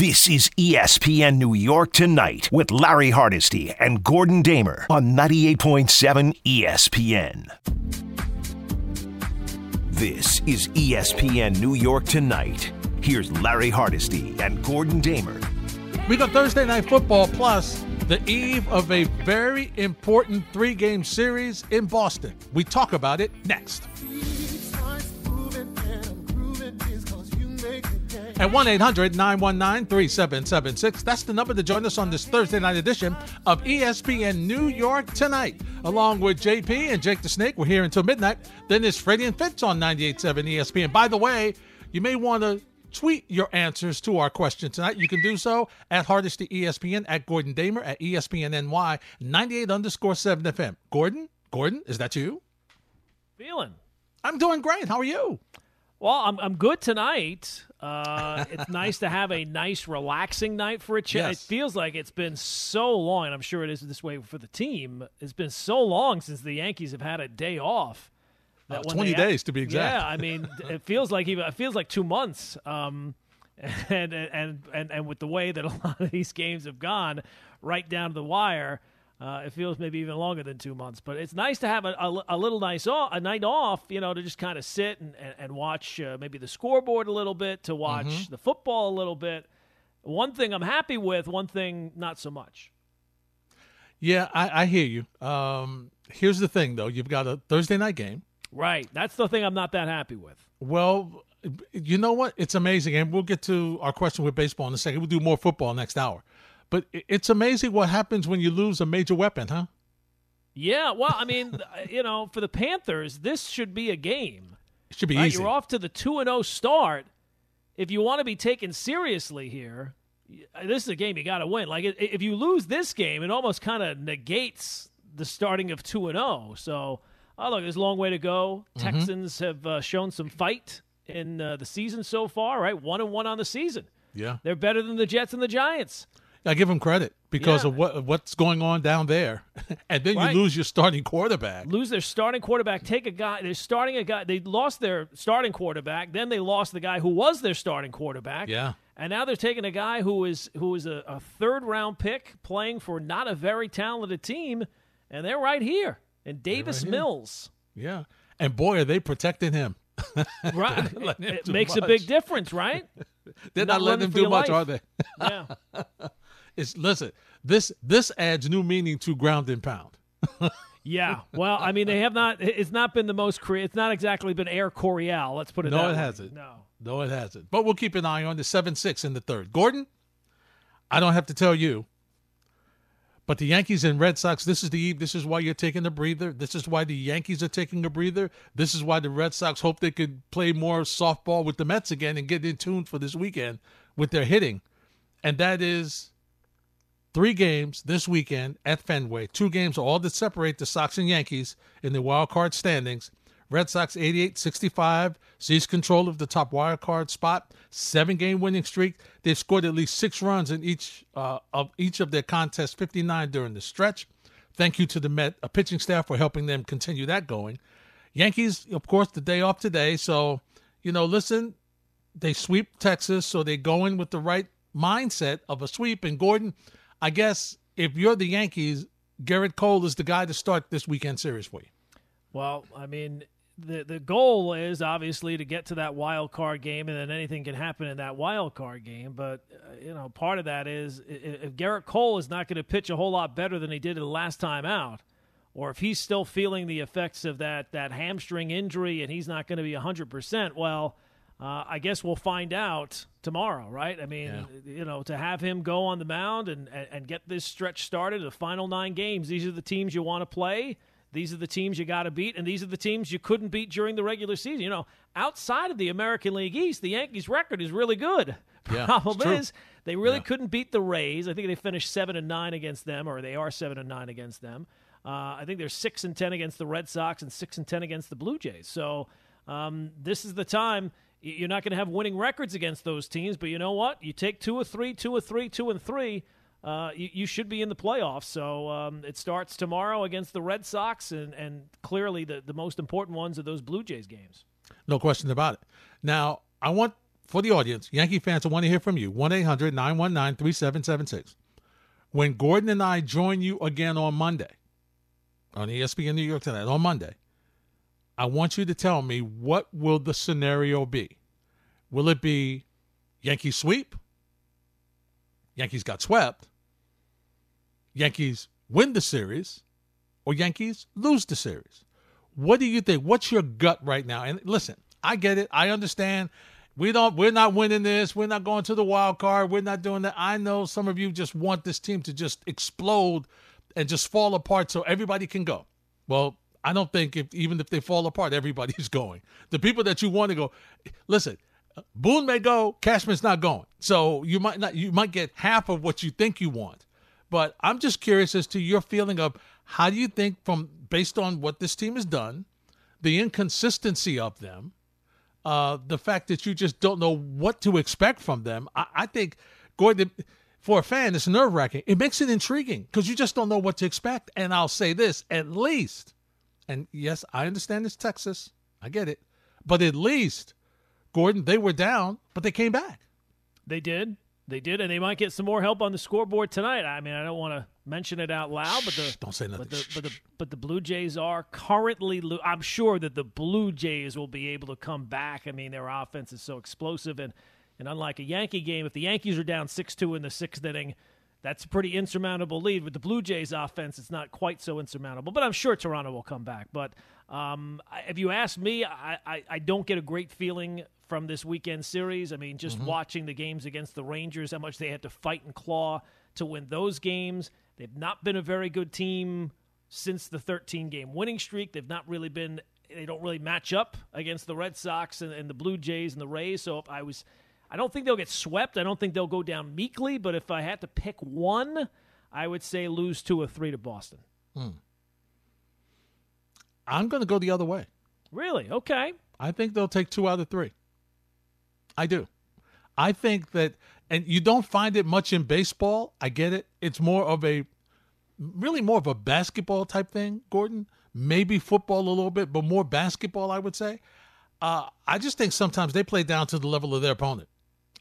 This is ESPN New York Tonight with Larry Hardesty and Gordon Damer on 98.7 ESPN. This is ESPN New York Tonight. Here's Larry Hardesty and Gordon Damer. We got Thursday Night Football Plus, the eve of a very important three game series in Boston. We talk about it next. At 1 800 919 3776. That's the number to join us on this Thursday night edition of ESPN New York Tonight. Along with JP and Jake the Snake, we're here until midnight. Then there's Freddie and Fitz on 98.7 ESPN. By the way, you may want to tweet your answers to our question tonight. You can do so at Hardesty ESPN, at Gordon Damer, at ESPN NY, 98 underscore 7 FM. Gordon? Gordon, is that you? Feeling. I'm doing great. How are you? Well, I'm, I'm good tonight. Uh, it's nice to have a nice, relaxing night for a change. Yes. It feels like it's been so long, and I'm sure it is this way for the team. It's been so long since the Yankees have had a day off. Uh, 20 they ha- days to be exact. Yeah, I mean, it feels like even it feels like two months. Um, and and and and with the way that a lot of these games have gone, right down to the wire. Uh, it feels maybe even longer than two months, but it's nice to have a, a, a little nice off, a night off, you know, to just kind of sit and, and, and watch uh, maybe the scoreboard a little bit, to watch Mm-hmm. the football a little bit. One thing I'm happy with, one thing not so much. Yeah, I, I hear you. Um, here's the thing, though. You've got a Thursday night game. Right, that's the thing I'm not that happy with. Well, you know what? It's amazing, and we'll get to our question with baseball in a second. We'll do more football next hour. But it's amazing what happens when you lose a major weapon, huh? Yeah, well, I mean, you know, for the Panthers, this should be a game. It should be Right, easy. You're off to the 2 and 0 start. If you want to be taken seriously here, this is a game you got to win. Like if you lose this game, it almost kind of negates the starting of 2 and 0. So, oh look, there's a long way to go. Mm-hmm. Texans have uh, shown some fight in uh, the season so far, right? 1 and 1 on the season. yeah, They're better than the Jets and the Giants. I give them credit because Yeah. of what what's going on down there, and then Right. you lose your starting quarterback. lose their starting quarterback, take a guy. They're starting a guy. They lost their starting quarterback. Then they lost the guy who was their starting quarterback. Yeah. And now they're taking a guy who is who is a, a third round pick playing for not a very talented team, and they're right here. And Davis here. Mills, Yeah, and boy, are they protecting him. right? him it makes a big difference, right? They're Not not, letting him do much, life. are they? Yeah. It's listen. This this adds new meaning to ground and pound. Yeah. Well, I mean, they have not. It's not been the most creative. It's not exactly been Air Coryell. Let's put it. No, it way. hasn't. No. No, it hasn't. But we'll keep an eye on the 7 6 in the third. Gordon, I don't have to tell you, but the Yankees and Red Sox, this is the eve. This is why you're taking a breather. This is why the Yankees are taking a breather. This is why the Red Sox hope they could play more softball with the Mets again and get in tune for this weekend with their hitting. And that is three games this weekend at Fenway. Two games all that separate the Sox and Yankees in the wild card standings. Red Sox 88 65 seize control of the top wild card spot. Seven game winning streak. They've scored at least six runs in each uh, of each of their contests, 59 during the stretch. Thank you to the Met uh, pitching staff for helping them continue that going. Yankees, of course, the day off today. So, you know, listen, they sweep Texas, so they go in with the right mindset of a sweep. And Gordon, I guess if you're the Yankees, Gerrit Cole is the guy to start this weekend series for you. Well, I mean, the the goal is obviously to get to that wild card game, and then anything can happen in that wild card game. But uh, you know, part of that is if Gerrit Cole is not going to pitch a whole lot better than he did the last time out, or if he's still feeling the effects of that that hamstring injury and he's not going to be hundred percent, well. Uh, I guess we'll find out tomorrow, right? I mean, you know, to have him go on the mound and, and, and get this stretch started, the final nine games, these are the teams you want to play. These are the teams you got to beat, and these are the teams you couldn't beat during the regular season. You know, outside of the American League East, the Yankees' record is really good. Yeah, Problem is, they really Yeah. couldn't beat the Rays. I think they finished seven and nine against them, or they are seven and nine against them. Uh, I think they're six and ten against the Red Sox and six and ten against the Blue Jays. So um, this is the time. You're not going to have winning records against those teams, but you know what? You take two or three, two or three, two and three. Uh, you, you should be in the playoffs. So um, it starts tomorrow against the Red Sox, and, and clearly the, the most important ones are those Blue Jays games. No question about it. Now, I want for the audience, Yankee fans, I want to hear from you. 1 800 919 3776. When Gordon and I join you again on Monday, on ESPN New York tonight, on Monday, I want you to tell me what will the scenario be? Will it be Yankees sweep? Yankees got swept? Yankees win the series? Or Yankees lose the series? What do you think? What's your gut right now? And listen, I get it. I understand. We don't we're not winning this. We're not going to the wild card. We're not doing that. I know some of you just want this team to just explode and just fall apart so everybody can go. Well, I don't think if even if they fall apart, everybody's going. The people that you want to go, listen, Boone may go, Cashman's not going. So you might not you might get half of what you think you want. But I'm just curious as to your feeling of how do you think from based on what this team has done, the inconsistency of them, uh, the fact that you just don't know what to expect from them. I, I think going to for a fan, it's nerve wracking. It makes it intriguing because you just don't know what to expect. And I'll say this at least, and yes, I understand it's Texas. I get it. But at least, Gordon, they were down, but they came back. They did. They did, and they might get some more help on the scoreboard tonight. I mean, I don't want to mention it out loud, but the don't say nothing. But the, but the, but the Blue Jays are currently. Lo- I'm sure that the Blue Jays will be able to come back. I mean, their offense is so explosive, and and unlike a Yankee game, if the Yankees are down six two in the sixth inning, that's a pretty insurmountable lead. With the Blue Jays offense, it's not quite so insurmountable, but I'm sure Toronto will come back. But um, if you ask me, I, I, I don't get a great feeling from this weekend series. I mean, just mm-hmm. watching the games against the Rangers, how much they had to fight and claw to win those games. They've not been a very good team since the 13 game winning streak. They've not really been, they don't really match up against the Red Sox and, and the Blue Jays and the Rays. So if I was, I don't think they'll get swept. I don't think they'll go down meekly. But if I had to pick one, I would say lose two or three to Boston. Hmm. I'm going to go the other way. Really? Okay. I think they'll take two out of three. I do. I think that, and you don't find it much in baseball. I get it. It's more of a, really more of a basketball type thing, Gordon. Maybe football a little bit, but more basketball, I would say. Uh, I just think sometimes they play down to the level of their opponent.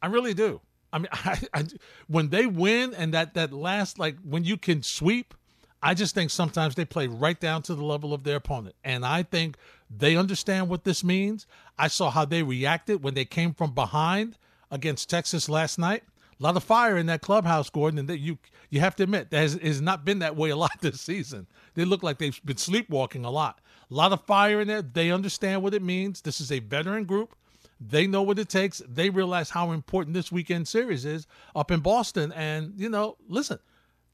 I really do. I mean, I, I, when they win and that that last like when you can sweep, I just think sometimes they play right down to the level of their opponent. And I think they understand what this means. I saw how they reacted when they came from behind against Texas last night. A lot of fire in that clubhouse, Gordon, and that you you have to admit that has, has not been that way a lot this season. They look like they've been sleepwalking a lot. A lot of fire in there. They understand what it means. This is a veteran group. They know what it takes. They realize how important this weekend series is up in Boston. And, you know, listen,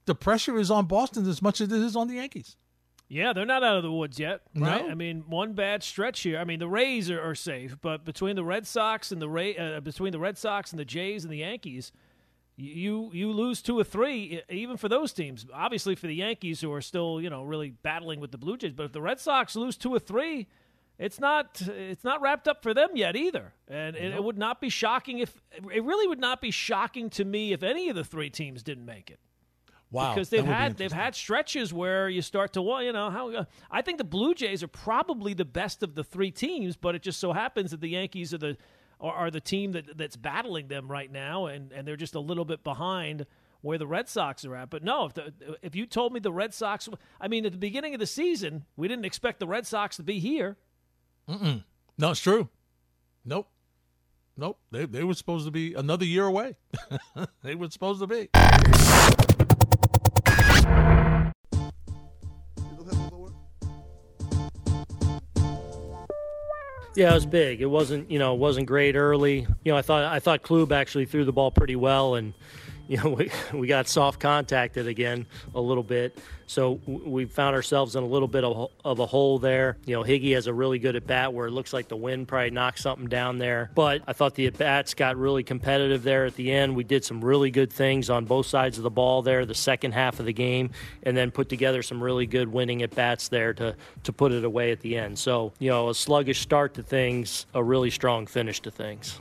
the pressure is on Boston as much as it is on the Yankees. Yeah, they're not out of the woods yet, right? No. I mean, one bad stretch here. I mean, the Rays are, are safe, but between the Red Sox and the Ray, uh, between the Red Sox and the Jays and the Yankees, you you lose two or three, even for those teams. Obviously, for the Yankees, who are still you know really battling with the Blue Jays, but if the Red Sox lose two or three, it's not it's not wrapped up for them yet either. And it, it would not be shocking if it really would not be shocking to me if any of the three teams didn't make it. Wow, because they've had they've had stretches where you start to well, you know how uh, I think the Blue Jays are probably the best of the three teams, but it just so happens that the Yankees are the are, are the team that that's battling them right now, and and they're just a little bit behind where the Red Sox are at. But no, if the, if you told me the Red Sox, I mean, at the beginning of the season, we didn't expect the Red Sox to be here. Mm-mm. No, it's true. Nope. Nope. They they were supposed to be another year away. they were supposed to be. Yeah, it was big. It wasn't, you know, it wasn't great early. You know, I thought I thought Klub actually threw the ball pretty well, and you know, we, we got soft contacted again a little bit. So we found ourselves in a little bit of, of a hole there. You know, Higgy has a really good at bat where it looks like the wind probably knocked something down there. But I thought the at bats got really competitive there at the end. We did some really good things on both sides of the ball there, the second half of the game, and then put together some really good winning at bats there to, to put it away at the end. So, you know, a sluggish start to things, a really strong finish to things.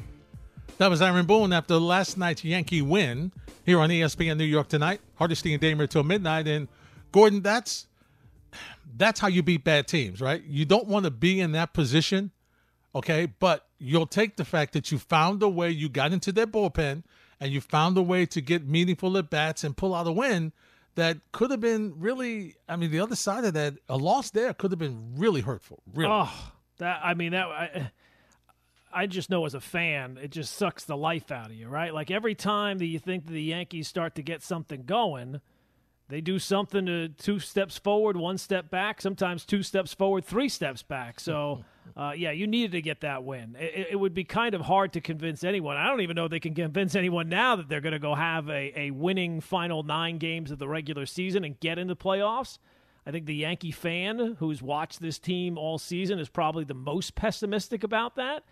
That was Aaron Boone after last night's Yankee win here on ESPN New York tonight. Hardesty and Damer till midnight. And Gordon, that's that's how you beat bad teams, right? You don't want to be in that position Okay, but you'll take the fact that you found a way, you got into their bullpen, and you found a way to get meaningful at bats and pull out a win that could have been really. I mean, the other side of that, a loss there could have been really hurtful. Really. Oh, that I mean that. I, I just know as a fan, it just sucks the life out of you, right? Like every time that you think that the Yankees start to get something going, they do something to two steps forward, one step back, sometimes two steps forward, three steps back. So, uh, yeah, you needed to get that win. It, it, would be kind of hard to convince anyone. I don't even know if they can convince anyone now that they're going to go have a, a winning final nine games of the regular season and get into playoffs. I think the Yankee fan who's watched this team all season is probably the most pessimistic about that.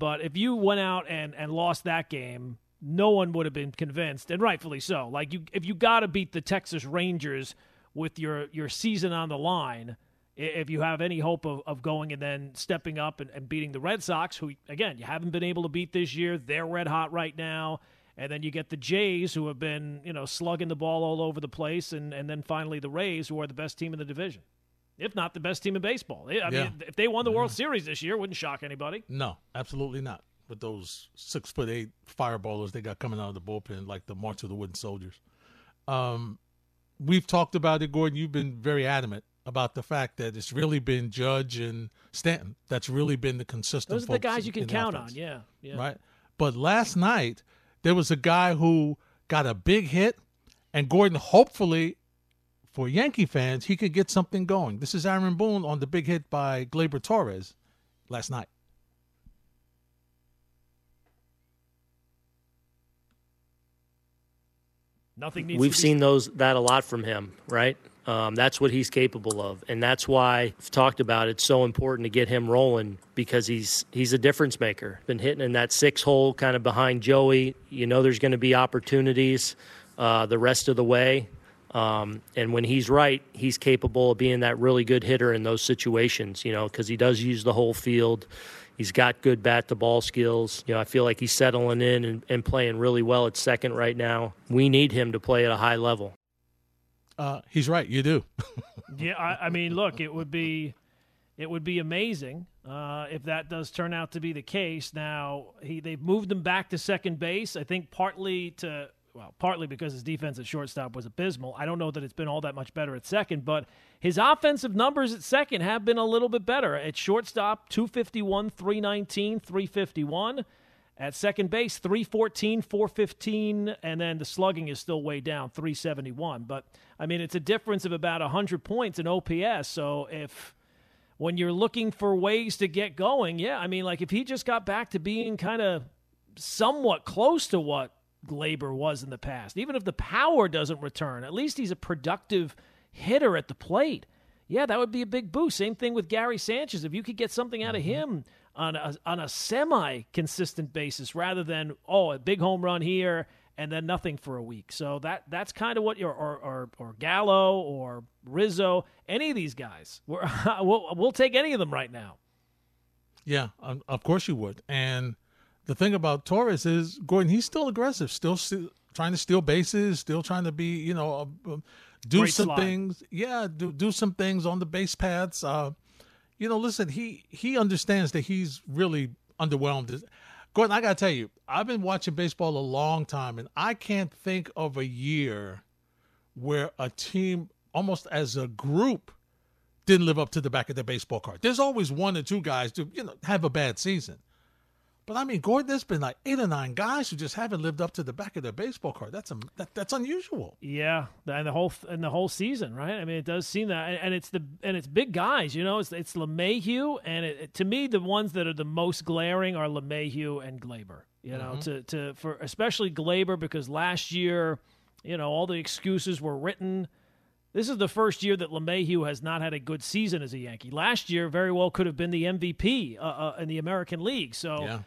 But if you went out and, and lost that game, no one would have been convinced, and rightfully so. Like you, if you got to beat the Texas Rangers with your your season on the line, if you have any hope of, of going and then stepping up and, and beating the Red Sox, who again you haven't been able to beat this year, they're red hot right now. And then you get the Jays, who have been, you know, slugging the ball all over the place, and, and then finally the Rays, who are the best team in the division if not the best team in baseball. I mean, yeah. if they won the World Series this year, wouldn't shock anybody. No, absolutely not. With those six foot eight fireballers they got coming out of the bullpen, like the March of the Wooden Soldiers. Um, we've talked about it, Gordon. You've been very adamant about the fact that it's really been Judge and Stanton. That's really been the consistent. Those are the guys you can count on. Yeah, yeah. Right. But last night there was a guy who got a big hit, and Gordon hopefully for Yankee fans, he could get something going. This is Aaron Boone on the big hit by Gleyber Torres last night. Nothing We've seen those that a lot from him, right? Um, that's what he's capable of, and that's why I've talked about it's so important to get him rolling because he's he's a difference maker. Been hitting in that six hole, kind of behind Joey. You know, there's going to be opportunities uh, the rest of the way. Um, and when he's right, he's capable of being that really good hitter in those situations, you know, because he does use the whole field. He's got good bat to ball skills. You know, I feel like he's settling in and, and playing really well at second right now. We need him to play at a high level. Uh, he's right. You do. yeah, I, I, mean, look, it would be it would be amazing uh, if that does turn out to be the case. Now he they've moved him back to second base. I think partly to well, partly because his defense at shortstop was abysmal. I don't know that it's been all that much better at second, but his offensive numbers at second have been a little bit better. At shortstop, 251, 319, 351. At second base, 314, 415, and then the slugging is still way down, 371. But, I mean, it's a difference of about 100 points in OPS. So if when you're looking for ways to get going, yeah, I mean, like if he just got back to being kind of somewhat close to what Gleyber was in the past. Even if the power doesn't return, at least he's a productive hitter at the plate. Yeah, that would be a big boost. Same thing with Gary Sanchez. If you could get something out of mm-hmm. him on a, on a semi consistent basis rather than, oh, a big home run here and then nothing for a week. So that that's kind of what you're, or, or, or Gallo or Rizzo, any of these guys. we will we'll take any of them right now. Yeah, of course you would. And the thing about Torres is Gordon. He's still aggressive, still trying to steal bases, still trying to be, you know, uh, uh do Great some slide. things. Yeah, do do some things on the base paths. Uh, you know, listen, he he understands that he's really underwhelmed. Gordon, I gotta tell you, I've been watching baseball a long time, and I can't think of a year where a team, almost as a group, didn't live up to the back of their baseball card. There's always one or two guys to you know have a bad season. But I mean, Gordon, there's been like eight or nine guys who just haven't lived up to the back of their baseball card. That's a, that, that's unusual. Yeah, and the whole and the whole season, right? I mean, it does seem that, and it's the and it's big guys. You know, it's it's LeMahieu, and it, to me, the ones that are the most glaring are LeMahieu and Gleyber. You know, mm-hmm. to to for especially Gleyber because last year, you know, all the excuses were written. This is the first year that LeMahieu has not had a good season as a Yankee. Last year, very well could have been the MVP uh, uh, in the American League. So. Yeah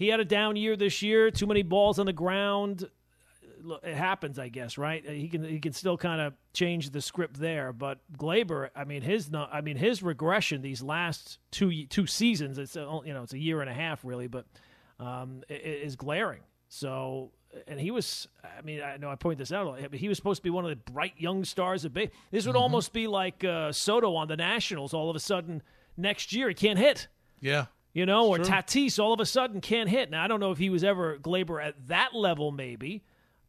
he had a down year this year. Too many balls on the ground. It happens, I guess, right? He can he can still kind of change the script there. But Gleyber, I mean his I mean his regression these last two two seasons. It's a, you know it's a year and a half really, but um, is glaring. So and he was I mean I know I point this out, but he was supposed to be one of the bright young stars of baseball. This would mm-hmm. almost be like uh, Soto on the Nationals. All of a sudden next year he can't hit. Yeah. You know, or. Tatis all of a sudden can't hit. Now I don't know if he was ever Gleyber at that level, maybe,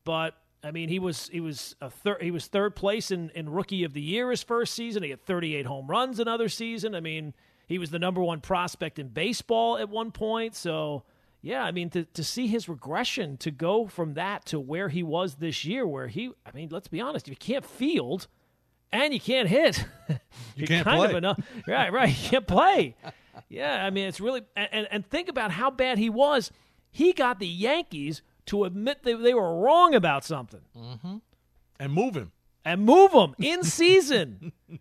but I mean he was he was a third he was third place in, in rookie of the year his first season. He had 38 home runs another season. I mean he was the number one prospect in baseball at one point. So yeah, I mean to to see his regression to go from that to where he was this year, where he I mean let's be honest, if you can't field and you can't hit, You can't kind play. of enough. Right, right. You can't play. Yeah, I mean it's really and, and think about how bad he was. He got the Yankees to admit that they were wrong about something mm-hmm. And move him. and move him in season.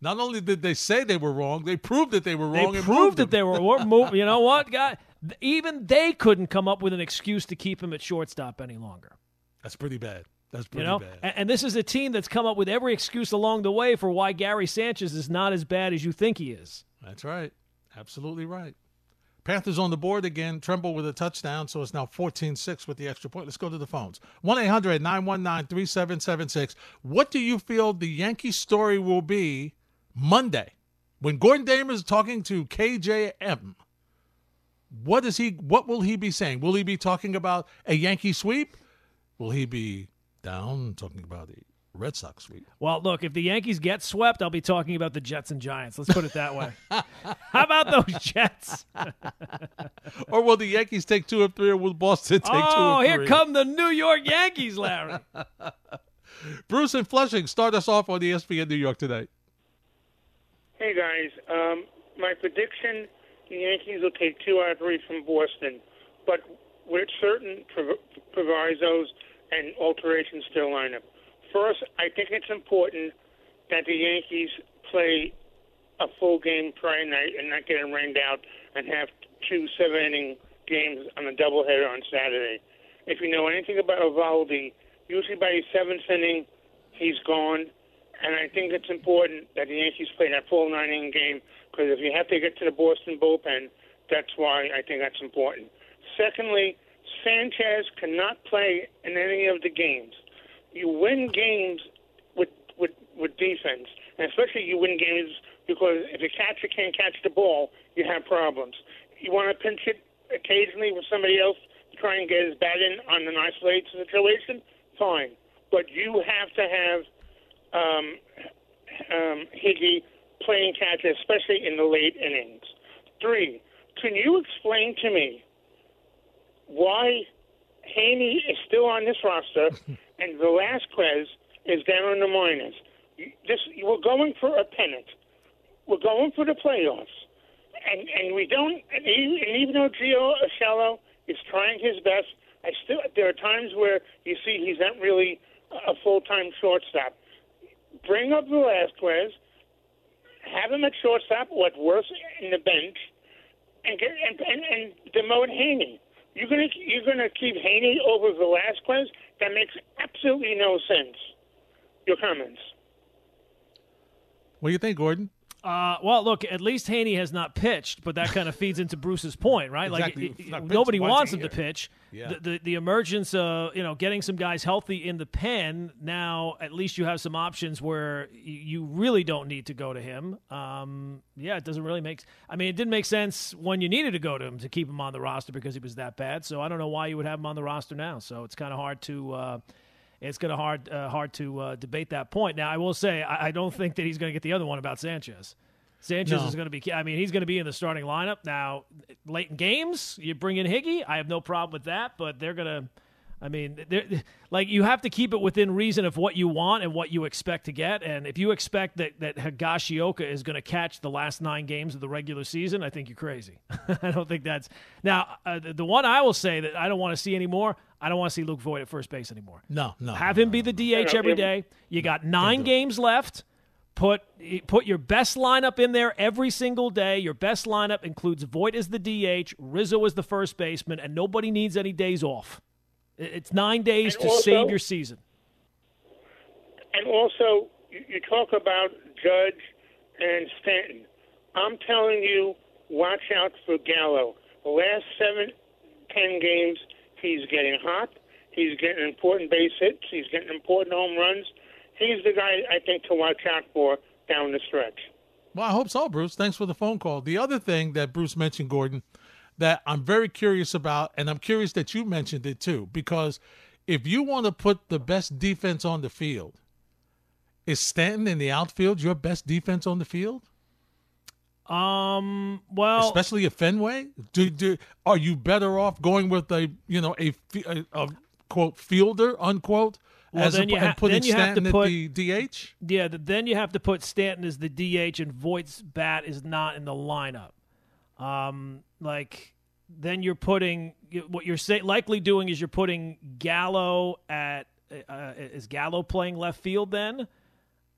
Not only did they say they were wrong, they proved that they were they wrong. and proved that they were move. You know what, guy? Even they couldn't come up with an excuse to keep him at shortstop any longer. That's pretty bad. That's You pretty know, bad. and, and this is a team that's come up with every excuse along the way for why Gary Sanchez is not as bad as you think he is. That's right. Absolutely right. Panthers on the board again. Tremble with a touchdown, so it's now 14 6 with the extra point. Let's go to the phones 1 800 919 3776. What do you feel the Yankee story will be Monday when Gordon Damer is talking to KJM? What is he? What will he be saying? Will he be talking about a Yankee sweep? Will he be down talking about a Red Sox sweep? Well, look, if the Yankees get swept, I'll be talking about the Jets and Giants. Let's put it that way. How about those Jets? Or will the Yankees take two of three, or will Boston take two oh, of here come the New York Yankees, Larry. Bruce and Flushing, start us off on ESPN New York today. Hey guys, um, my prediction: the Yankees will take two out of three from Boston, but with certain prov- provisos and alterations to the lineup. First, I think it's important that the Yankees play a full game Friday night and not get rained out and have two seven inning games on a doubleheader on Saturday. If you know anything about Eovaldi, usually by the seventh inning, he's gone. And I think it's important that the Yankees play that full nine inning game because if you have to get to the Boston bullpen, that's why I think that's important. Secondly, Sanchez cannot play in any of the games. You win games with with with defense, and especially you win games because if a catcher can't catch the ball, you have problems. You want to pinch it occasionally with somebody else to try and get his bat in on an isolated situation, fine. But you have to have um, um, Higgy playing catch, especially in the late innings. Three, can you explain to me why Haney is still on this roster and Velazquez is down in the minors? This we're going for a pennant. We're going for the playoffs, and and we don't. And even, and even though Gio Urshela is trying his best, I still there are times where you see he's not really a full time shortstop. Bring up Velazquez, have him at shortstop, what worse in the bench, and get and and, and demote Haney. You're gonna you're gonna keep Haney over Velazquez? That makes absolutely no sense. Your comments. What do you think, Gordon? Uh, well, look, at least Haney has not pitched, but that kind of feeds into Bruce's point, right? Exactly. Like, it- nobody wants him to pitch. Yeah. The, the the emergence of you know getting some guys healthy in the pen. Now, at least you have some options where you, you really don't need to go to him. Um, yeah, it doesn't really make. I mean, it didn't make sense when you needed to go to him to keep him on the roster because he was that bad. So I don't know why you would have him on the roster now. So it's kind of hard to. Uh, it's going to hard uh, hard to uh, debate that point. Now, I will say I, I don't think that he's going to get the other one about Sanchez. Sanchez No. is going to be. I mean, he's going to be in the starting lineup now. Late in games, you bring in Higgy. I have no problem with that, but they're going to. I mean, they're, like you have to keep it within reason of what you want and what you expect to get. And if you expect that that Higashioka is going to catch the last nine games of the regular season, I think you're crazy. I don't think that's now uh, the, the one I will say that I don't want to see anymore. I don't want to see Luke Voit at first base anymore. No, no. Have no, him no, be no. the DH every day. You got nine games left. Put put your best lineup in there every single day. Your best lineup includes Voigt as the DH, Rizzo as the first baseman, and nobody needs any days off. It's nine days And to also- save your season. And also, you, you talk about Judge and Stanton. I'm telling you, watch out for Gallo. The last seven, ten games, he's getting hot. He's getting important base hits. He's getting important home runs. He's the guy I think to watch out for down the stretch. Well, I hope so, Bruce. Thanks for the phone call. The other thing that Bruce mentioned, Gordon, that I'm very curious about, and I'm curious that you mentioned it too, because if you want to put the best defense on the field, is Stanton in the outfield your best defense on the field? Um. Well, especially at Fenway. Do, do are you better off going with a you know a, a, a quote fielder unquote well, as then a, you, ha- and putting then you Stanton have to put, at the DH? Yeah, then you have to put Stanton as the DH, and Voit's bat is not in the lineup. Um, like then you're putting what you're say, likely doing is you're putting Gallo at uh, is Gallo playing left field then,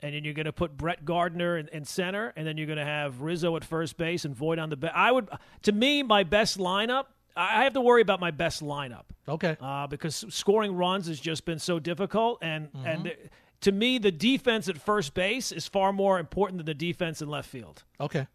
and then you're going to put Brett Gardner in, in, center, and then you're going to have Rizzo at first base and Voit on the bench. I would, to me, my best lineup. I have to worry about my best lineup. Okay. Uh, because scoring runs has just been so difficult, and Mm-hmm. and to me, the defense at first base is far more important than the defense in left field. Okay.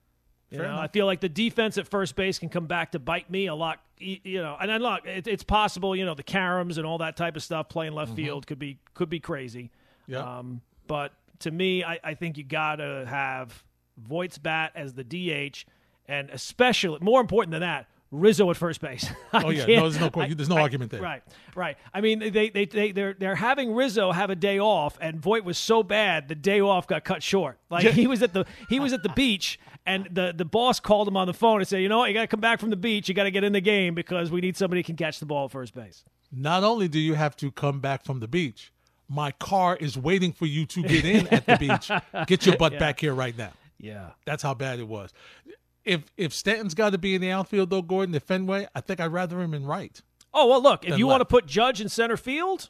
You Fair know, enough. I feel like the defense at first base can come back to bite me a lot. You know, and then look, it, it's possible. You know, the Karams and all that type of stuff playing left field could be could be crazy. Mm-hmm. Yeah. Um, but to me, I, I think you got to have Voit's bat as the DH, and especially more important than that, Rizzo at first base. Oh yeah, no, there's no I- there's no I- argument there. Right, right. I mean, they they they they're they're having Rizzo have a day off, and Voit was so bad the day off got cut short. Like he was at the he was at the beach, and the the boss called him on the phone and said, "You know what? You got to come back from the beach. You got to get in the game because we need somebody who can catch the ball at first base." Not only do you have to come back from the beach, my car is waiting for you to get in at the beach. Get your butt back here right now. Yeah. That's how bad it was. If if Stanton's got to be in the outfield though, Gordon, at Fenway, I think I'd rather him in right. Oh well, look, if you want to put Judge in center field,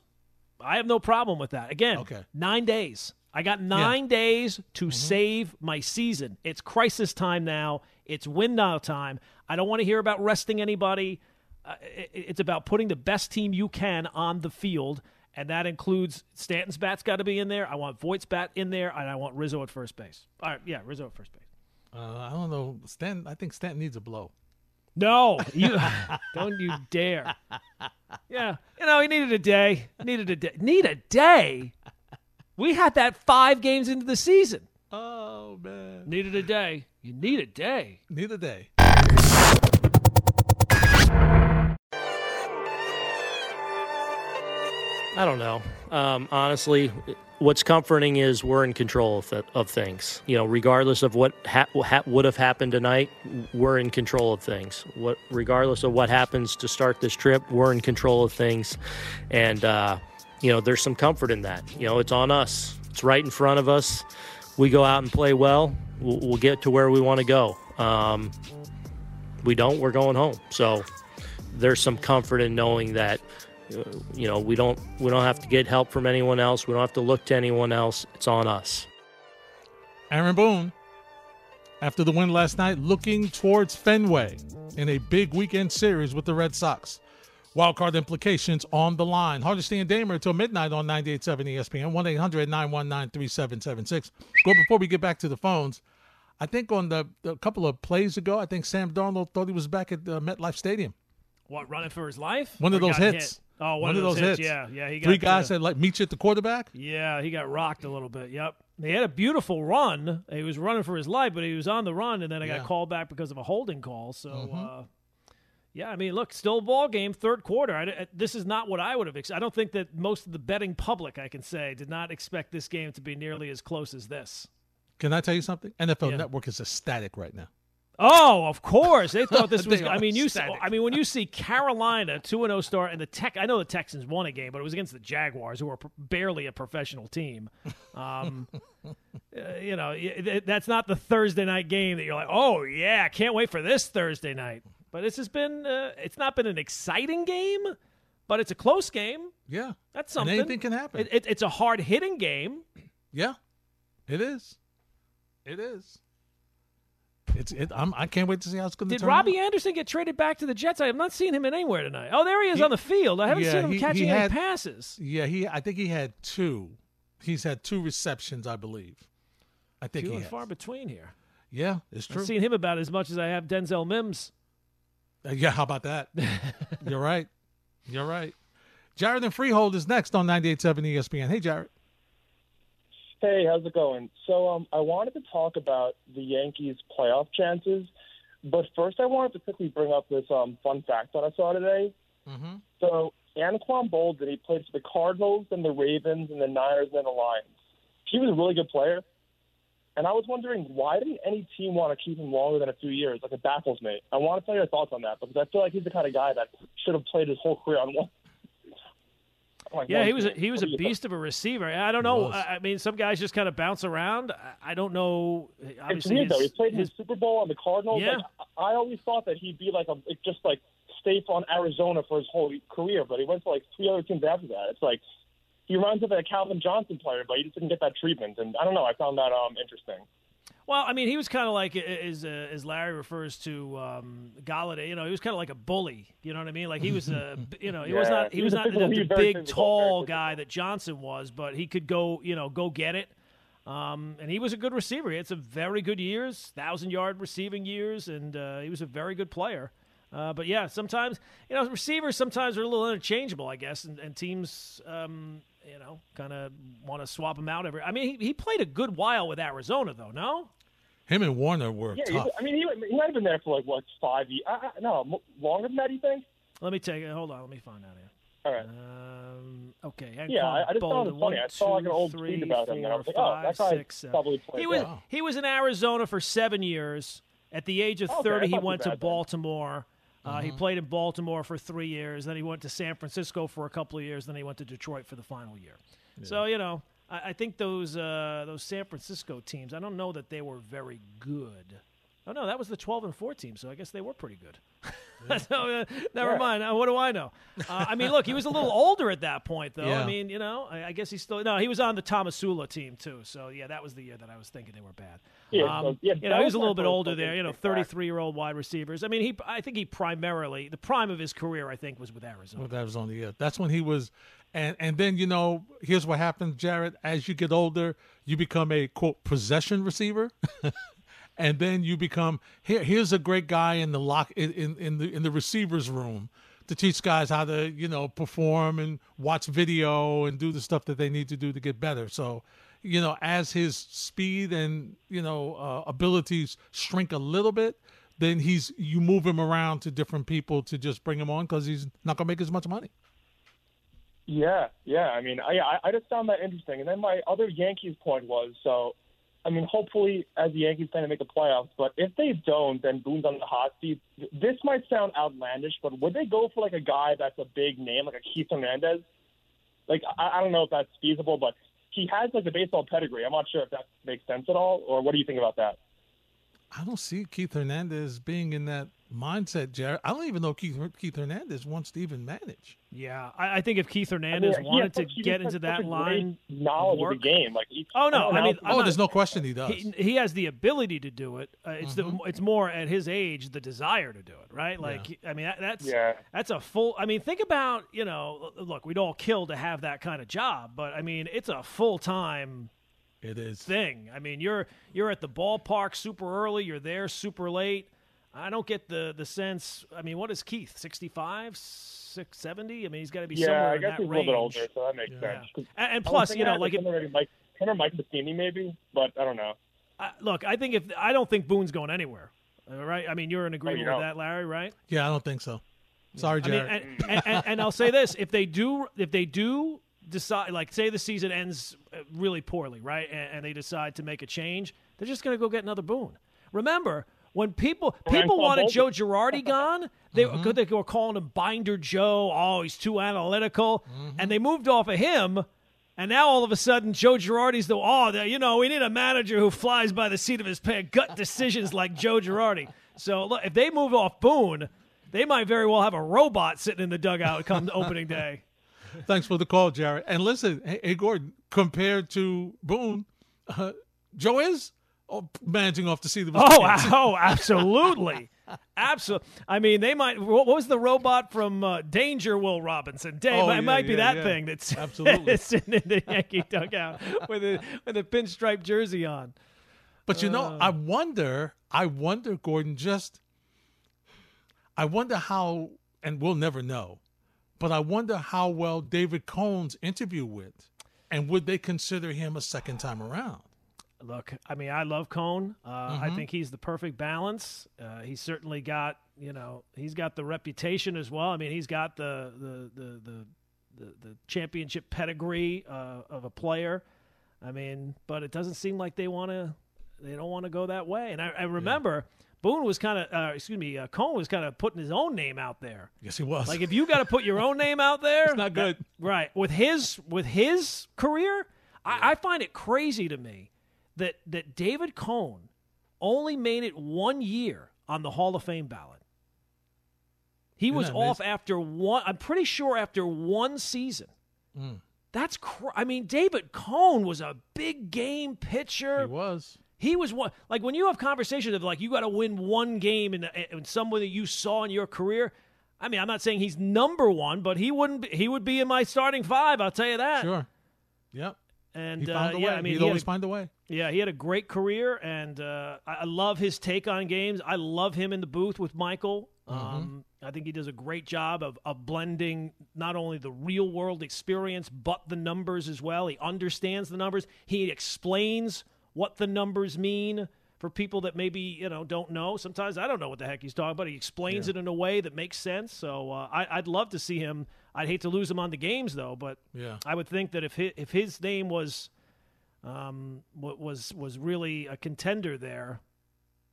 I have no problem with that. Again, Okay. nine days. I got nine days to Mm-hmm. save my season. It's crisis time now. It's win now time. I don't want to hear about resting anybody. Uh, it- it's about putting the best team you can on the field, and that includes Stanton's bat's got to be in there. I want Voit's bat in there, and I want Rizzo at first base. All right, yeah, Rizzo at first base. Uh, I don't know. Stanton, I think Stanton needs a blow. No, you don't you dare. Yeah, you know he needed a day. Needed a day. Need a day. We had that five games into the season. Oh man, Needed a day. You need a day. need a day. I don't know. Um, honestly, what's comforting is we're in control of, th- of things. You know, regardless of what ha- ha- would have happened tonight, we're in control of things. What, regardless of what happens to start this trip, we're in control of things, and uh, you know, there's some comfort in that. You know, it's on us. It's right in front of us. We go out and play well. We'll, we'll get to where we want to go. Um, we don't, we're going home. So there's some comfort in knowing that you know we don't we don't have to get help from anyone else. We don't have to look to anyone else. It's on us. Aaron Boone, after the win last night, looking towards Fenway in a big weekend series with the Red Sox. Wildcard implications on the line. Hardesty and Damer until midnight on 98.7 ESPN, 1 800 919 3776. Go before we get back to the phones. I think on the a couple of plays ago, I think Sam Darnold thought he was back at uh, MetLife Stadium. What running for his life? One of those hits. hit? Oh, one, of those, hits. Yeah, yeah. He got Three guys uh, that like meet you at the quarterback. Yeah, he got rocked a little bit. Yep. He had a beautiful run. He was running for his life, but he was on the run, and then I Yeah. got called back because of a holding call. So, Mm-hmm. uh, yeah, I mean, look, still a ball game, third quarter. I, I- this is not what I would have. Ex- I don't think that most of the betting public, I can say, did not expect this game to be nearly as close as this. Can I tell you something? NFL Yeah. Network is ecstatic right now. Oh, of course. They thought this was. I mean, you. See, I mean, when you see Carolina two and zero start and the Tech. I know the Texans won a game, but it was against the Jaguars, who were pr- barely a professional team. Um, uh, you know, th- that's not the Thursday night game that you're like, oh yeah, can't wait for this Thursday night. But it's just been. Uh, it's not been an exciting game, but it's a close game. Yeah, That's And something. anything can happen. It, it, it's a hard hitting game. Yeah, it is. It is. It's. It, I'm, I can't wait to see how it's going to be. Did. Robbie out. Anderson get traded back to the Jets? I have not seen him in anywhere tonight. Oh, there he is He- on the field. I haven't yeah, seen him he- he catching had- any passes. Yeah, he. I think he had two. He's had two receptions, I believe. I think Few he and has. far between here. Yeah, it's true. I've seen him about as much as I have Denzel Mims. Uh, yeah, how about that? You're right. You're right. Jared and Freehold is next on 98.7 ESPN. Hey, Jared. Hey, how's it going? So, um, I wanted to talk about the Yankees' playoff chances, but first, I wanted to quickly bring up this um, fun fact that I saw today. Mm-hmm. So, Anquan Boldin, he played for the Cardinals and the Ravens and the Niners and the Lions. He was a really good player, and I was wondering why didn't any team want to keep him longer than a few years? Like, it baffles me. I want to know your thoughts on that because I feel like he's the kind of guy that should have played his whole career on one. Yeah, he was a, he was a you think? beast of a receiver. I don't know. I I mean, some guys just kind of bounce around. I- I don't know. It's Obviously, weird though. He his- played in his- the Super Bowl on the Cardinals. Yeah. Like, I always thought that he'd be like a just like stay on Arizona for his whole career, but he went to like three other teams after that. It's like he reminds me of a Calvin Johnson player, but he just didn't get that treatment. And I don't know. I found that um interesting. Well, I mean, he was kind of like as uh, as Larry refers to um, Golladay. You know, he was kind of like a bully. You know what I mean? Like he was a, you know, he was not he He was was a not the, the big, tall guy that Johnson was, but he could go, you know, go get it. Um, and he was a good receiver. He had some very good years, thousand yard receiving years, and uh, he was a very good player. Uh, but yeah, sometimes you know receivers sometimes are a little interchangeable, I guess, and, and teams, um, you know, kind of want to swap him out every. I mean, he, he played a good while with Arizona, though. No, Him and Warner were Yeah, tough. I mean, he, he might have been there for like what five years? I, I, no, longer than that. You think? let me take it. Hold on, let me find out here. All right. Um, okay. Yeah, I- I just thought it was Anquan funny. I saw, like, an old one, tweet two, about him, and I was like, four, oh, that five, guy six, seven. probably played He was well. he was in Arizona for seven years. At the age of Okay, thirty, he went to bad then. Baltimore. Uh, He played in Baltimore for three years. Then he went to San Francisco for a couple of years. Then he went to Detroit for the final year. So you know, I, I think those uh, those San Francisco teams. I don't know that they were very good. Oh no, that was the twelve and four team. So I guess they were pretty good. so uh, never Yeah. mind. Uh, what do I know? Uh, I mean, look, he was a little older at that point, though. I mean, you know, I, I guess he's still no. He was on the Tomsula team too. So yeah, that was the year that I was thinking they were bad. Yeah, Um, so, yeah, you know, he was a little bit older there. You know, thirty-three-year-old wide receivers. I mean, he. I think he primarily the prime of his career. I think was with Arizona. Well, that was only it. That's when he was, and and then you know, here's what happens, Jared. As you get older, you become a quote possession receiver, and then you become here. Here's a great guy in the lock in, in in the in the receivers room to teach guys how to you know perform and watch video and do the stuff that they need to do to get better. So. You know, as his speed and you know uh, abilities shrink a little bit, then he's you move him around to different people to just bring him on because he's not gonna make as much money. Yeah, yeah. I mean, I I- I just found that interesting. And then my other Yankees point was so. I mean, hopefully, as the Yankees trying to make the playoffs, but if they don't, then Boone's on the hot seat. This might sound outlandish, but would they go for like a guy that's a big name, like a Keith Hernandez? Like, I, I don't know if that's feasible, but he has like the baseball pedigree. I'm not sure if that makes sense at all, or what do you think about that? I don't see Keith Hernandez being in that mindset, Jared. I don't even know Keith Keith Hernandez wants to even manage. Yeah, I, I think if Keith Hernandez I mean, wanted has to get into that line, knowledge work. of the game. Like, he- Oh, no, I mean, don't know I'm oh, not- there's no question he does. he, he has the ability to do it. Uh, it's Mm-hmm. the it's more at his age the desire to do it, right? Like I mean that, that's Yeah. that's a full. I mean think about you know look we'd all kill to have that kind of job, but I mean it's a full time it is. thing. I mean you're you're at the ballpark super early, you're there super late. I don't get the the sense. I mean what is Keith 65, 670? I mean he's got to be yeah, somewhere I in that that he's a little bit older, so that makes Yeah. sense. 'Cause And, and plus, you know, like with if, him Mike, him Mike Matheny maybe, but I don't know. I, look, I think if I don't think Boone's going anywhere. All right, I mean you're in agreement you with don't. that, Larry, right? Yeah, I don't think so. Sorry, I mean, and, and, and, and I'll say this: if they do, if they do decide, like, say the season ends uh, really poorly, right, and, and they decide to make a change, they're just going to go get another Boone. Remember, when people people wanted Joe Girardi gone, they, they were calling him Binder Joe. Oh, he's too analytical, and they moved off of him. And now all of a sudden, Joe Girardi's the oh, the, you know, we need a manager who flies by the seat of his pants, gut decisions like Joe Girardi. So look, if they move off Boone, they might very well have a robot sitting in the dugout come opening day. Thanks for the call, Jared. And listen, hey, hey Gordon, compared to Boone, uh, Joe is managing off the seat of his Oh, oh, absolutely, absolutely. I mean, they might. What was the robot from uh, Danger? Will Robinson? Dave, Oh, it yeah, might be yeah, that yeah. thing that's Absolutely. sitting in the Yankee dugout with a with a pinstripe jersey on. But you Uh. know, I wonder, I wonder, Gordon, just, I wonder how, and we'll never know, but I wonder how well David Cone's interview went. And would they consider him a second time around? Look, I mean, I love Cone. Uh, I Mm-hmm. think he's the perfect balance. Uh, he's certainly got, you know, he's got the reputation as well. I mean, he's got the the the the, the, the championship pedigree uh, of a player. I mean, but it doesn't seem like they want to. They don't want to go that way. And I, I remember Boone was kind of, uh, excuse me, uh, Cone was kind of putting his own name out there. Yes, he was. Like if you got to put your own name out there, It's not good. right? With his with his career, I, I find it crazy to me that that David Cone only made it one year on the Hall of Fame ballot. He Isn't was off after one. I'm pretty sure after one season. Mm. That's cr- I mean, David Cone was a big game pitcher. he was. He was one like when you have conversations of like you got to win one game in, in someone that you saw in your career. I mean, I'm not saying he's number one, but he wouldn't. Be, he would be in my starting five. I'll tell you that. Sure. Yep. And uh, yeah, way. I mean, He'd he always a- find a way. yeah, he had a great career, and uh, I, I love his take on games. I love him in the booth with Michael. Um, I think he does a great job of, of blending not only the real world experience, but the numbers as well. He understands the numbers. He explains what the numbers mean for people that maybe you know don't know. Sometimes I don't know what the heck he's talking about. He explains it in a way that makes sense. So uh, I, I'd love to see him. I'd hate to lose him on the games though, but Yeah. I would think that if his, if his name was um, was was really a contender there.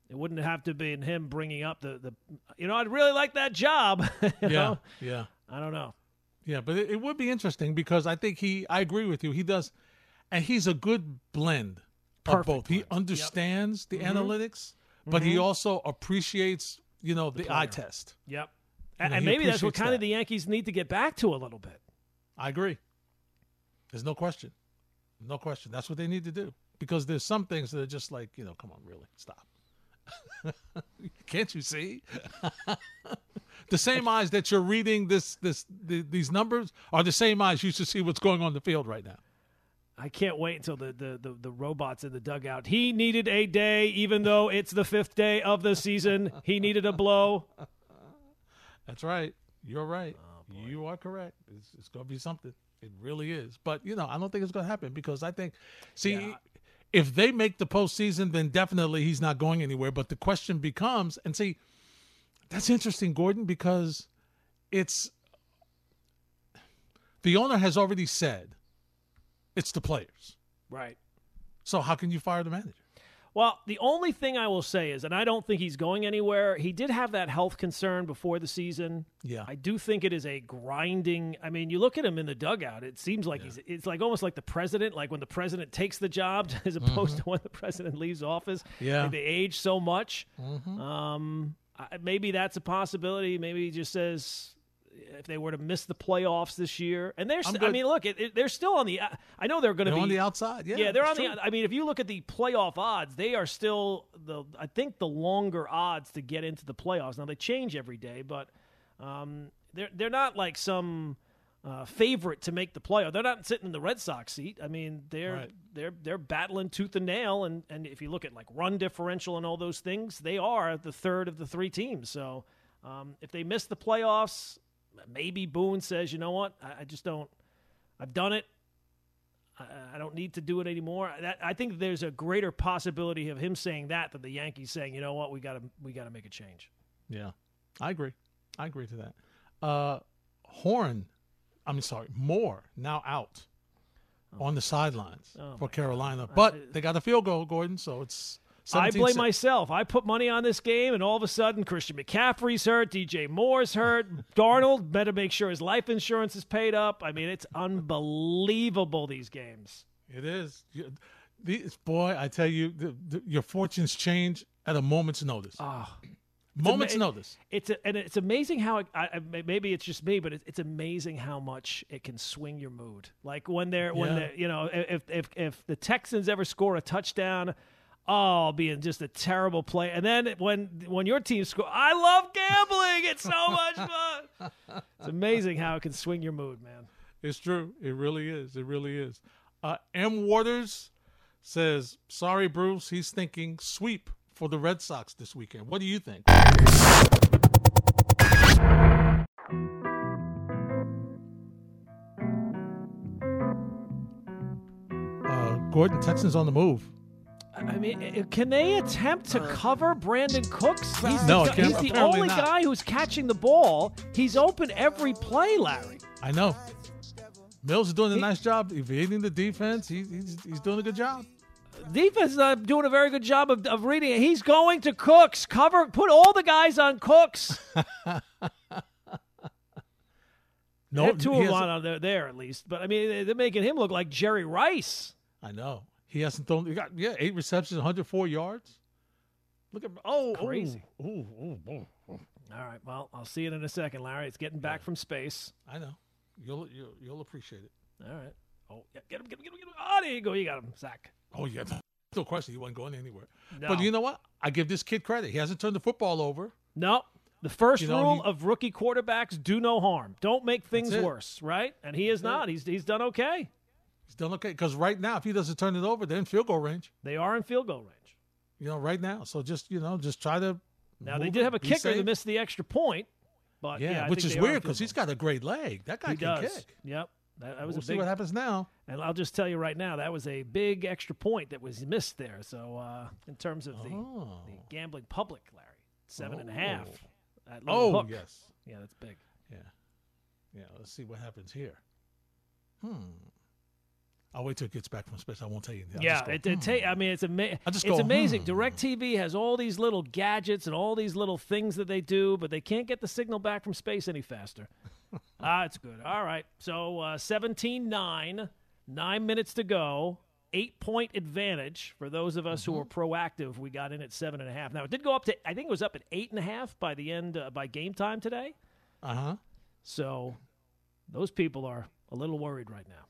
It wouldn't have to be in him bringing up the, the you know I'd really like that job. Yeah. know? Yeah. I don't know. Yeah, but it, it would be interesting because I think he. I agree with you. He does, and he's a good blend Perfect both. He blend. Yep. understands the mm-hmm. analytics, but he mm-hmm. also appreciates, you know, the, eye test. Yep. You And, know, and maybe that's what appreciates kind of the Yankees need to get back to a little bit. I agree. There's no question. No question. That's what they need to do because there's some things that are just like, you know, come on, really, stop. Can't you see? the same eyes that you're reading this, this, the, these numbers are the same eyes you should see what's going on in the field right now. I can't wait until the, the, the, the robots in the dugout. He needed a day, even though it's the fifth day of the season. He needed a blow. That's right. You're right. Oh, you are correct. It's, it's going to be something. It really is. But, you know, I don't think it's going to happen because I think, see, Yeah. if they make the postseason, then definitely he's not going anywhere. But the question becomes, and see, that's interesting, Gordon, because it's the owner has already said it's the players. Right. So how can you fire the manager? Well, the only thing I will say is, and I don't think he's going anywhere. He did have that health concern before the season. Yeah. I do think it is a grinding. I mean, you look at him in the dugout; it seems like he's. It's like almost like the president, like when the president takes the job, as opposed to when the president leaves office. Mm-hmm. Yeah. Mm-hmm. Like, they age so much. Um, I, maybe that's a possibility. Maybe he just says. If they were to miss the playoffs this year, and they're, st- I mean, look, it, it, they're still on the. I know they're going to be on the outside. Yeah, yeah, they're on it's the. I mean, if you look at the playoff odds, they are still the. I think the longer odds to get into the playoffs. Now they change every day, but um, they're they're not like some uh, favorite to make the playoff. They're not sitting in the Red Sox seat. I mean, they're Right. they're they're battling tooth and nail, and and if you look at like run differential and all those things, they are the third of the three teams. So um, if they miss the playoffs, maybe Boone says, you know what, I, I just don't. I've done it. I, I don't need to do it anymore. That, I think there's a greater possibility of him saying that than the Yankees saying, you know what, we got to we got to make a change. Yeah, I agree. I agree to that. Uh, Horn, I'm sorry, Moore now out on the sidelines Oh, for Carolina, but they got a field goal, Gordon. So it's. I blame se- myself. I put money on this game, and all of a sudden, Christian McCaffrey's hurt, DJ Moore's hurt, Darnold better make sure his life insurance is paid up. I mean, it's unbelievable these games. It is. You- These boy, I tell you, the, the, your fortunes change at a moment's notice. Oh, moment's ama- notice. It's a, and it's amazing how it, I, maybe it's just me, but it's, it's amazing how much it can swing your mood. Like when they're when Yeah. they you know if if if the Texans ever score a touchdown, oh, I'll be in just a terrible play. And then when when your team score, I love gambling. It's so much fun. It's amazing how it can swing your mood, man. It's true. It really is. It really is. Uh, M. Waters says, "Sorry, Bruce. He's thinking sweep for the Red Sox this weekend. What do you think?" Gordon Texans on the move. I mean, can they attempt to cover Brandin Cooks? He's No, the, he's the only not. guy who's catching the ball. He's open every play, Larry. I know. Mills is doing a nice job evading the defense. He, he's he's doing a good job. Defense is uh, doing a very good job of, of reading it. He's going to Cooks. Cover, put all the guys on Cooks. No, Have two of hasn't- one on there, there at least. But I mean, they're making him look like Jerry Rice. I know. He hasn't thrown. He got yeah, eight receptions, 104 yards. Look at oh Crazy. Ooh, ooh, ooh. All right. Well, I'll see it in a second, Larry. It's getting back from space. I know. You'll you'll, you'll appreciate it. All right. Oh, yeah, get him, get him, get him, get him. Oh, there you go. You got him, Zach. Oh yeah, no question. He wasn't going anywhere. No. But you know what? I give this kid credit. He hasn't turned the football over. No. The first You know, rule he- of rookie quarterbacks: do no harm. Don't make things worse. Right? And he is not. He's he's done okay. He's done okay. Because right now, if he doesn't turn it over, they're in field goal range. They are in field goal range. You know, right now. So just you know, just try to. Now they did have a kicker safe. that missed the extra point, but Yeah, yeah, which is they are in weird because he's got a great leg. That guy he can does. kick. Yep. That, that was we'll a see what happens now. And I'll just tell you right now, that was a big extra point that was missed there. So uh, in terms of the, Oh. the gambling public, Larry, seven and a half. Oh. Little Oh hook. yes. Yeah, that's big. Yeah. Yeah. Let's see what happens here. Hmm. I'll wait till it gets back from space. I won't tell you. I'll yeah, go, it, it ta- hmm. I mean, it's ama- It's go, amazing. hmm. DirecTV has all these little gadgets and all these little things that they do, but they can't get the signal back from space any faster. ah, it's good. All right. So uh, 17-9, nine minutes to go. Eight point advantage for those of us who were Mm-hmm. proactive. We got in at seven and a half. Now it did go up to I think it was up at eight and a half by the end uh, by game time today. Uh-huh. So those people are a little worried right now.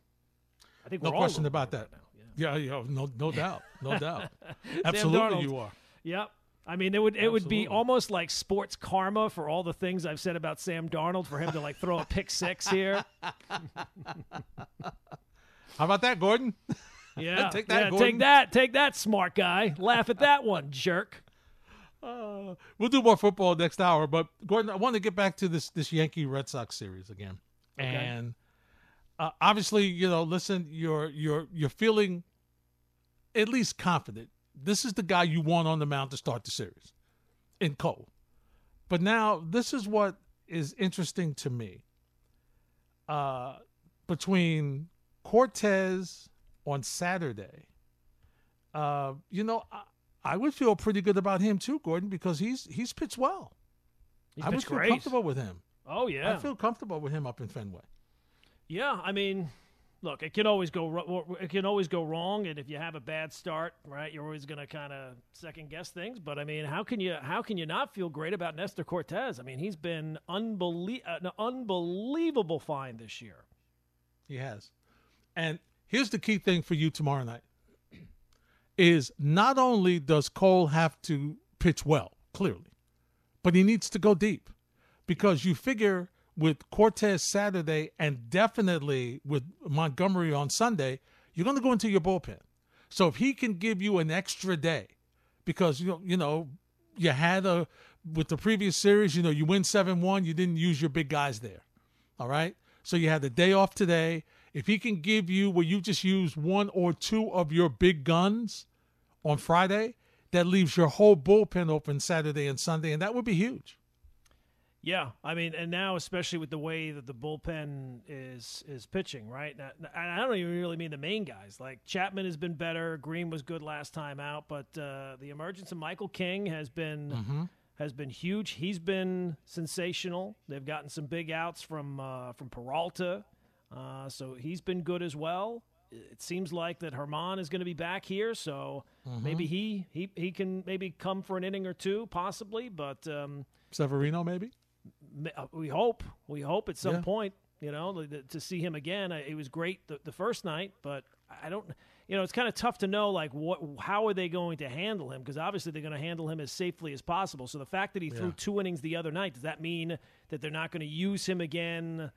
Think No question about that. Yeah. Yeah, yeah, no, no doubt, no doubt. Absolutely, you are. Yep. I mean, it would it would be almost like sports karma for all the things I've said about Sam Darnold for him to like throw a pick six here. How about that, Gordon? Yeah, Take that, yeah, Gordon. take that, take that, smart guy. Laugh at that one, jerk. Uh, we'll do more football next hour, but Gordon, I want to get back to this this Yankee Red Sox series again, and uh, obviously, you know, listen, you're you're you're feeling at least confident. This is the guy you want on the mound to start the series, in Cole. But now, this is what is interesting to me. Uh, between Cortes on Saturday, uh, you know, I, I would feel pretty good about him too, Gordon, because he's he's pitched well. He's I would feel great. comfortable with him. Oh yeah, I feel comfortable with him up in Fenway. Yeah. I mean, look, it can always go it can always go wrong, and if you have a bad start, right, you're always going to kind of second guess things. But I mean, how can you how can you not feel great about Nestor Cortes? I mean, he's been unbelie- uh, an unbelievable find this year. He has. And here's the key thing for you tomorrow night is not only does Cole have to pitch well, clearly, but he needs to go deep. Because you figure with Cortes Saturday and definitely with Montgomery on Sunday, you're going to go into your bullpen. So if he can give you an extra day, because you know, you know, you had a with the previous series, you know, you win seven one, you didn't use your big guys there. All right. So you had the day off today. If he can give you where you just use one or two of your big guns on Friday, that leaves your whole bullpen open Saturday and Sunday, and that would be huge. Yeah, I mean, and now especially with the way that the bullpen is is pitching, right? Now, I don't even really mean the main guys. Like Chapman has been better. Green was good last time out, but uh, the emergence of Michael King has been has been huge. He's been sensational. They've gotten some big outs from uh, from Peralta, uh, so he's been good as well. It seems like that Germán is going to be back here, so maybe he, he he can maybe come for an inning or two, possibly. But um, Severino, maybe. Uh, we hope we hope at some Yeah. point you know to see him again. It was great the, the first night but i don't you know it's kind of tough to know like what how are they going to handle him? Because obviously they're going to handle him as safely as possible. So the fact that he threw two innings the other night does that mean that they're not going to use him again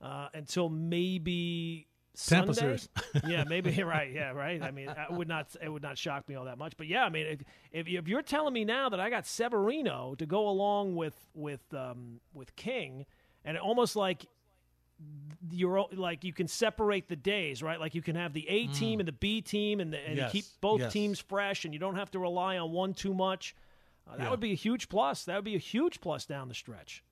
uh, until maybe Tampa Sunday? series. yeah, maybe right. Yeah, right. I mean, it would not it would not shock me all that much. But yeah, I mean, if if, if you're telling me now that I got Severino to go along with with um, with King, and almost like you're like you can separate the days, right? Like you can have the A team and the B team, and, the, and Yes, keep both yes. teams fresh, and you don't have to rely on one too much. Uh, that Yeah. would be a huge plus. That would be a huge plus down the stretch.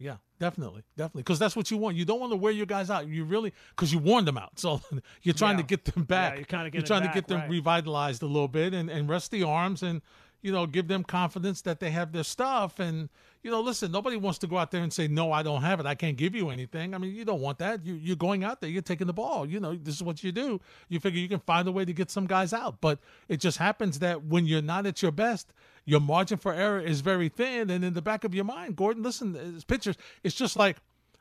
Yeah, definitely, definitely, because that's what you want. You don't want to wear your guys out. You really, because you warned them out, so you're trying to get them back. you're kinda you're trying back, to get them right. revitalized a little bit and, and rest the arms and you know give them confidence that they have their stuff. And you know, listen, nobody wants to go out there and say no, I don't have it. I can't give you anything. I mean, you don't want that. You, you're going out there. You're taking the ball. You know, this is what you do. You figure you can find a way to get some guys out, but it just happens that when you're not at your best, your margin for error is very thin. And in the back of your mind, Gordon, listen, as pitchers, it's just like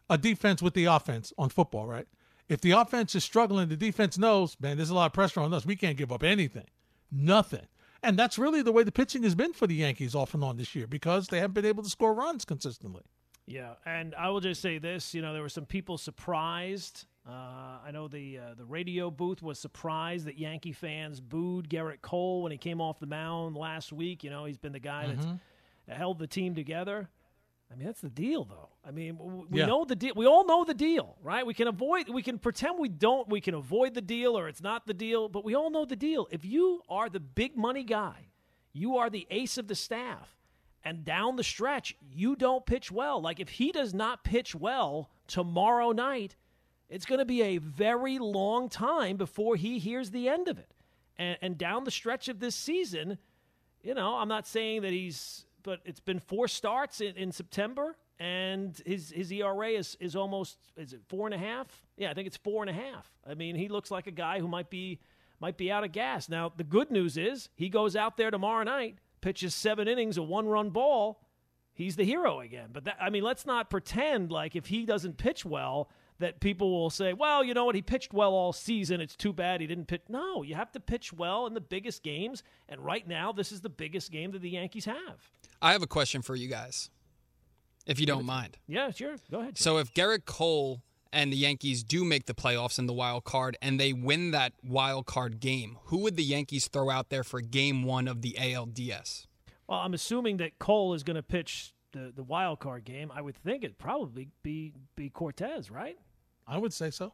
a defense with the offense on football, right? If the offense is struggling, the defense knows, man, there's a lot of pressure on us. We can't give up anything, nothing. And that's really the way the pitching has been for the Yankees off and on this year because they haven't been able to score runs consistently. Yeah, and I will just say this: you know, there were some people surprised. Uh, I know the uh, the radio booth was surprised that Yankee fans booed Gerrit Cole when he came off the mound last week. You know, he's been the guy that's held the team together. I mean, that's the deal, though. I mean, we Yeah. know the deal. We all know the deal, right? We can avoid. We can pretend we don't. We can avoid the deal, or it's not the deal. But we all know the deal. If you are the big money guy, you are the ace of the staff, and down the stretch, you don't pitch well. Like if he does not pitch well tomorrow night, it's going to be a very long time before he hears the end of it. And, and down the stretch of this season, you know, I'm not saying that he's, but it's been four starts in, in September, and his his ERA is is almost is it four and a half? Yeah, I think it's four and a half. I mean, he looks like a guy who might be might be out of gas. Now, the good news is he goes out there tomorrow night, pitches seven innings, a one run ball. He's the hero again. But that, I mean, let's not pretend like if he doesn't pitch well, that people will say, well, you know what, he pitched well all season. It's too bad he didn't pitch. No, you have to pitch well in the biggest games. And right now, this is the biggest game that the Yankees have. I have a question for you guys, if you don't mind. Yeah, sure. Go ahead. Jim. So if Gerrit Cole and the Yankees do make the playoffs in the wild card and they win that wild card game, who would the Yankees throw out there for game one of the ALDS? well, I'm assuming that Cole is going to pitch the, the wild card game. I would think it'd probably be, be Cortes, right? I would say so.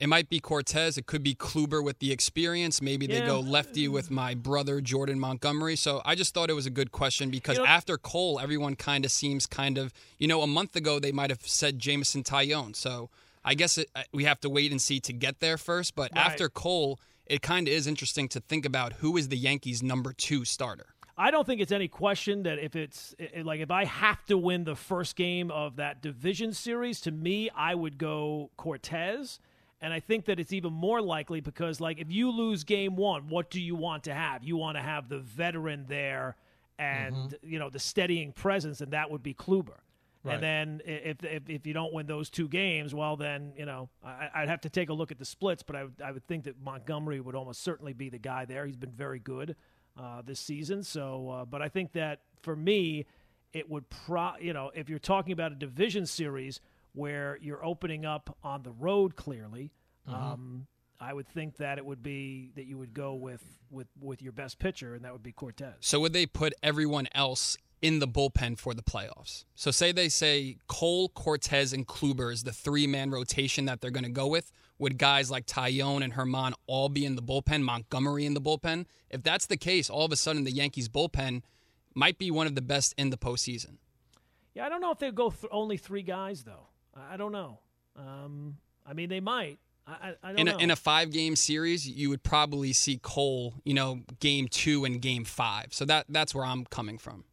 It might be Cortes. It could be Kluber with the experience. Maybe they go lefty with my brother Jordan Montgomery. So I just thought it was a good question because You know- after Cole, everyone kind of seems kind of you know a month ago they might have said Jameson Taillon. So I guess it, we have to wait and see to get there first. But Right. after Cole, it kind of is interesting to think about who is the Yankees' number two starter. I don't think it's any question that if it's like if I have to win the first game of that division series, to me, I would go Cortes. And I think that it's even more likely because, like, if you lose game one, what do you want to have? You want to have the veteran there and, you know, the steadying presence, and that would be Kluber. Right. And then if, if if you don't win those two games, well, then you know I, I'd have to take a look at the splits, but I would, I would think that Montgomery would almost certainly be the guy there. He's been very good uh, this season. So, uh, but I think that for me, it would pro you know if you're talking about a division series where you're opening up on the road clearly. Um, I would think that it would be that you would go with with with your best pitcher, and that would be Cortes. So would they put everyone else in the bullpen for the playoffs? So say they say Cole, Cortes, and Kluber is the three man rotation that they're going to go with. Would guys like Taillon and Germán all be in the bullpen? Montgomery in the bullpen? If that's the case, all of a sudden the Yankees bullpen might be one of the best in the postseason. Yeah, I don't know if they'd go th- only three guys though. I, I don't know. Um, I mean, they might. I, I, I don't In know. a, in a five game series, you would probably see Cole, you know, game two and game five. So that that's where I'm coming from.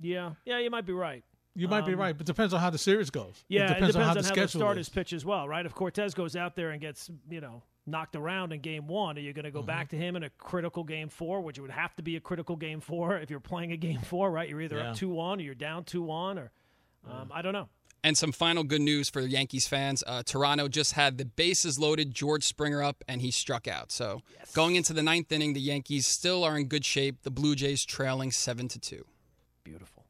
yeah, yeah, you might be right. You might be Um, right, but depends on how the series goes. Yeah, it depends, on how the the schedule starters is. pitch as well, right? If Cortes goes out there and gets you know knocked around in game one, are you going to go Mm-hmm. back to him in a critical game four, which would have to be a critical game four if you're playing a game four, right? You're either Yeah. up two one or you're down two one, or um, I don't know. And some final good news for the Yankees fans: uh, Toronto just had the bases loaded, George Springer up, and he struck out. So going into the ninth inning, the Yankees still are in good shape. The Blue Jays trailing seven to two. Beautiful.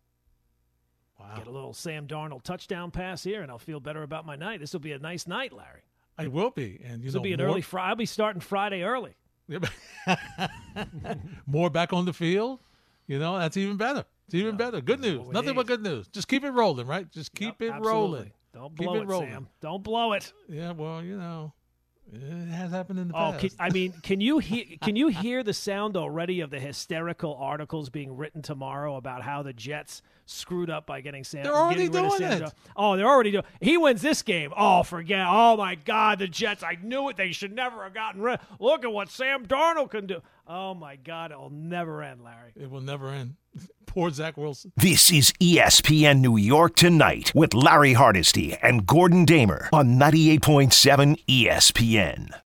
Wow. Get a little Sam Darnold touchdown pass here, and I'll feel better about my night. This will be a nice night, Larry. It will be, and you This know will be an more, early Friday. I'll be starting Friday early. more back on the field. You know that's even better. It's even better. Good news. Nothing but good news. Just keep it rolling, right? Just keep Yep, it absolutely. rolling. Don't Keep blow it it, rolling. Sam. Don't blow it. Yeah, well, you know, it has happened in the Oh, past. can, I mean, can you hear? Can you hear the sound already of the hysterical articles being written tomorrow about how the Jets screwed up by getting Sam? They're already getting rid of doing Sam it. Oh, they're already doing. He wins this game. Oh, forget. Oh my God, the Jets. I knew it. They should never have gotten rid. Look at what Sam Darnold can do. Oh my God, it'll never end, Larry. it will never end. Poor Zach Wilson. This is ESPN New York Tonight with Larry Hardesty and Gordon Damer on 98.7 ESPN.